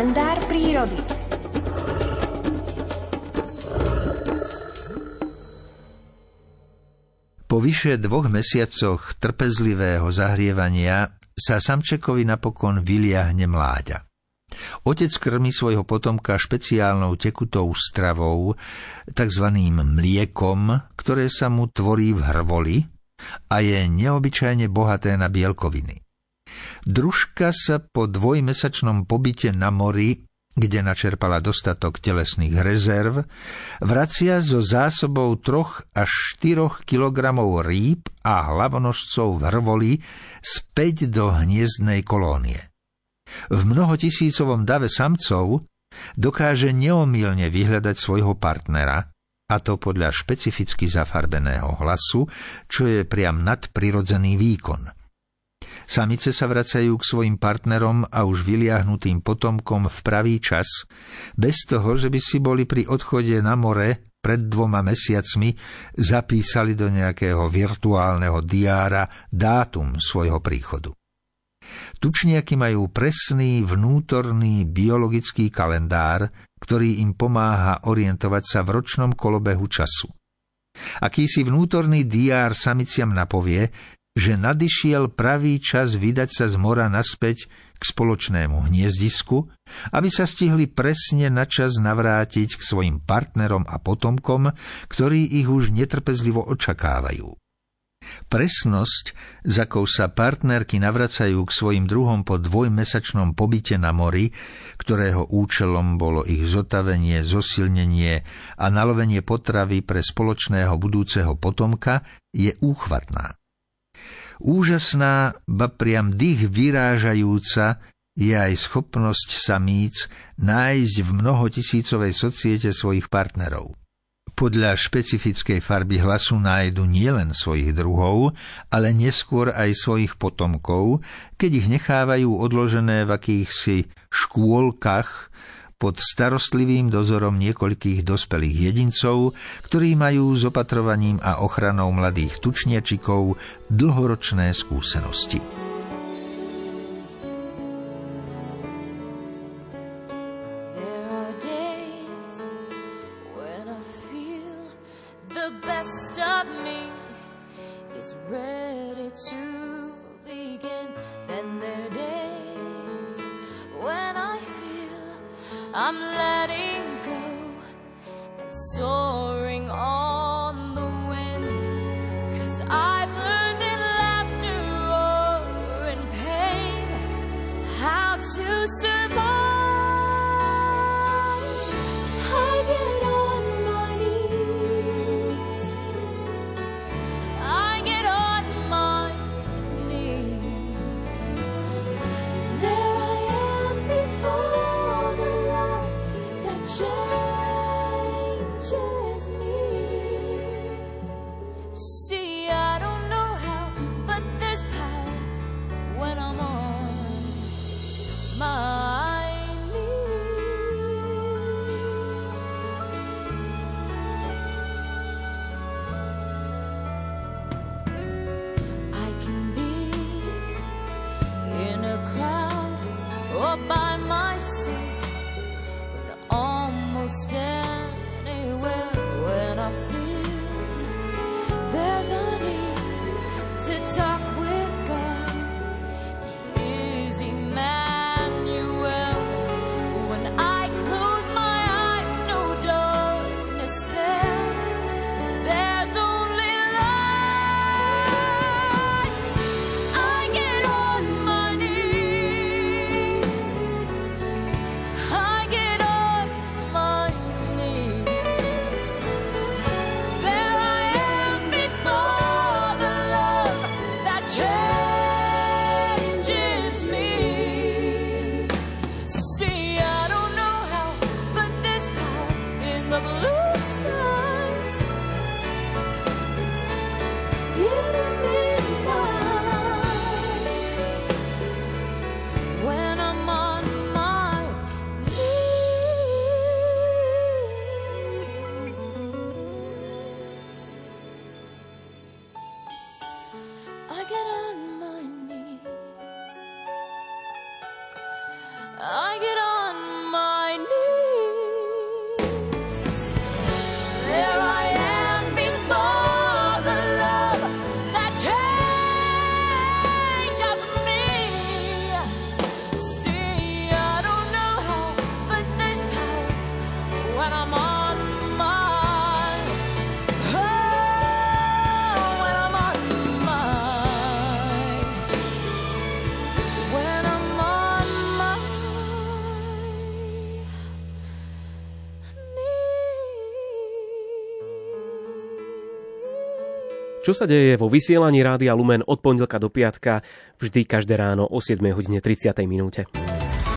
kalendár prírody. Po vyše dvoch mesiacoch trpezlivého zahrievania sa samčekovi napokon vyliahne mláďa. Otec krmi svojho potomka špeciálnou tekutou stravou, tzv. mliekom, ktoré sa mu tvorí v hrvoli a je neobyčajne bohaté na bielkoviny. Družka sa po dvojmesačnom pobyte na mori, kde načerpala dostatok telesných rezerv, vracia so zásobou troch až 4 kilogramov rýb a hlavonožcov v späť do hniezdnej kolónie. V mnohotisícovom dave samcov dokáže neomilne vyhľadať svojho partnera, a to podľa špecificky zafarbeného hlasu, čo je priam nadprirodzený výkon – Samice sa vracajú k svojim partnerom a už vyliahnutým potomkom v pravý čas, bez toho, že by si boli pri odchode na more pred dvoma mesiacmi zapísali do nejakého virtuálneho diára dátum svojho príchodu. Tučniaky majú presný vnútorný biologický kalendár, ktorý im pomáha orientovať sa v ročnom kolobehu času. Akýsi vnútorný diár samiciam napovie, že nadišiel pravý čas vydať sa z mora naspäť k spoločnému hniezdisku, aby sa stihli presne na čas navrátiť k svojim partnerom a potomkom, ktorí ich už netrpezlivo očakávajú. Presnosť, z akou sa partnerky navracajú k svojim druhom po dvojmesačnom pobyte na mori, ktorého účelom bolo ich zotavenie, zosilnenie a nalovenie potravy pre spoločného budúceho potomka, je úchvatná. Úžasná, ba priam dých vyrážajúca je aj schopnosť samíc nájsť v mnohotisícovej societe svojich partnerov. Podľa špecifickej farby hlasu nájdu nielen svojich druhov, ale neskôr aj svojich potomkov, keď ich nechávajú odložené v akýchsi škôlkach, pod starostlivým dozorom niekoľkých dospelých jedincov, ktorí majú s opatrovaním a ochranou mladých tučniačikov dlhoročné skúsenosti. ready to begin, I'm letting go. And soaring myself when almost anywhere when I feel there's a need to talk. Čo sa deje vo vysielaní Rádia Lumen od pondelka do piatka, vždy každé ráno o 7 hodine 30 minúte.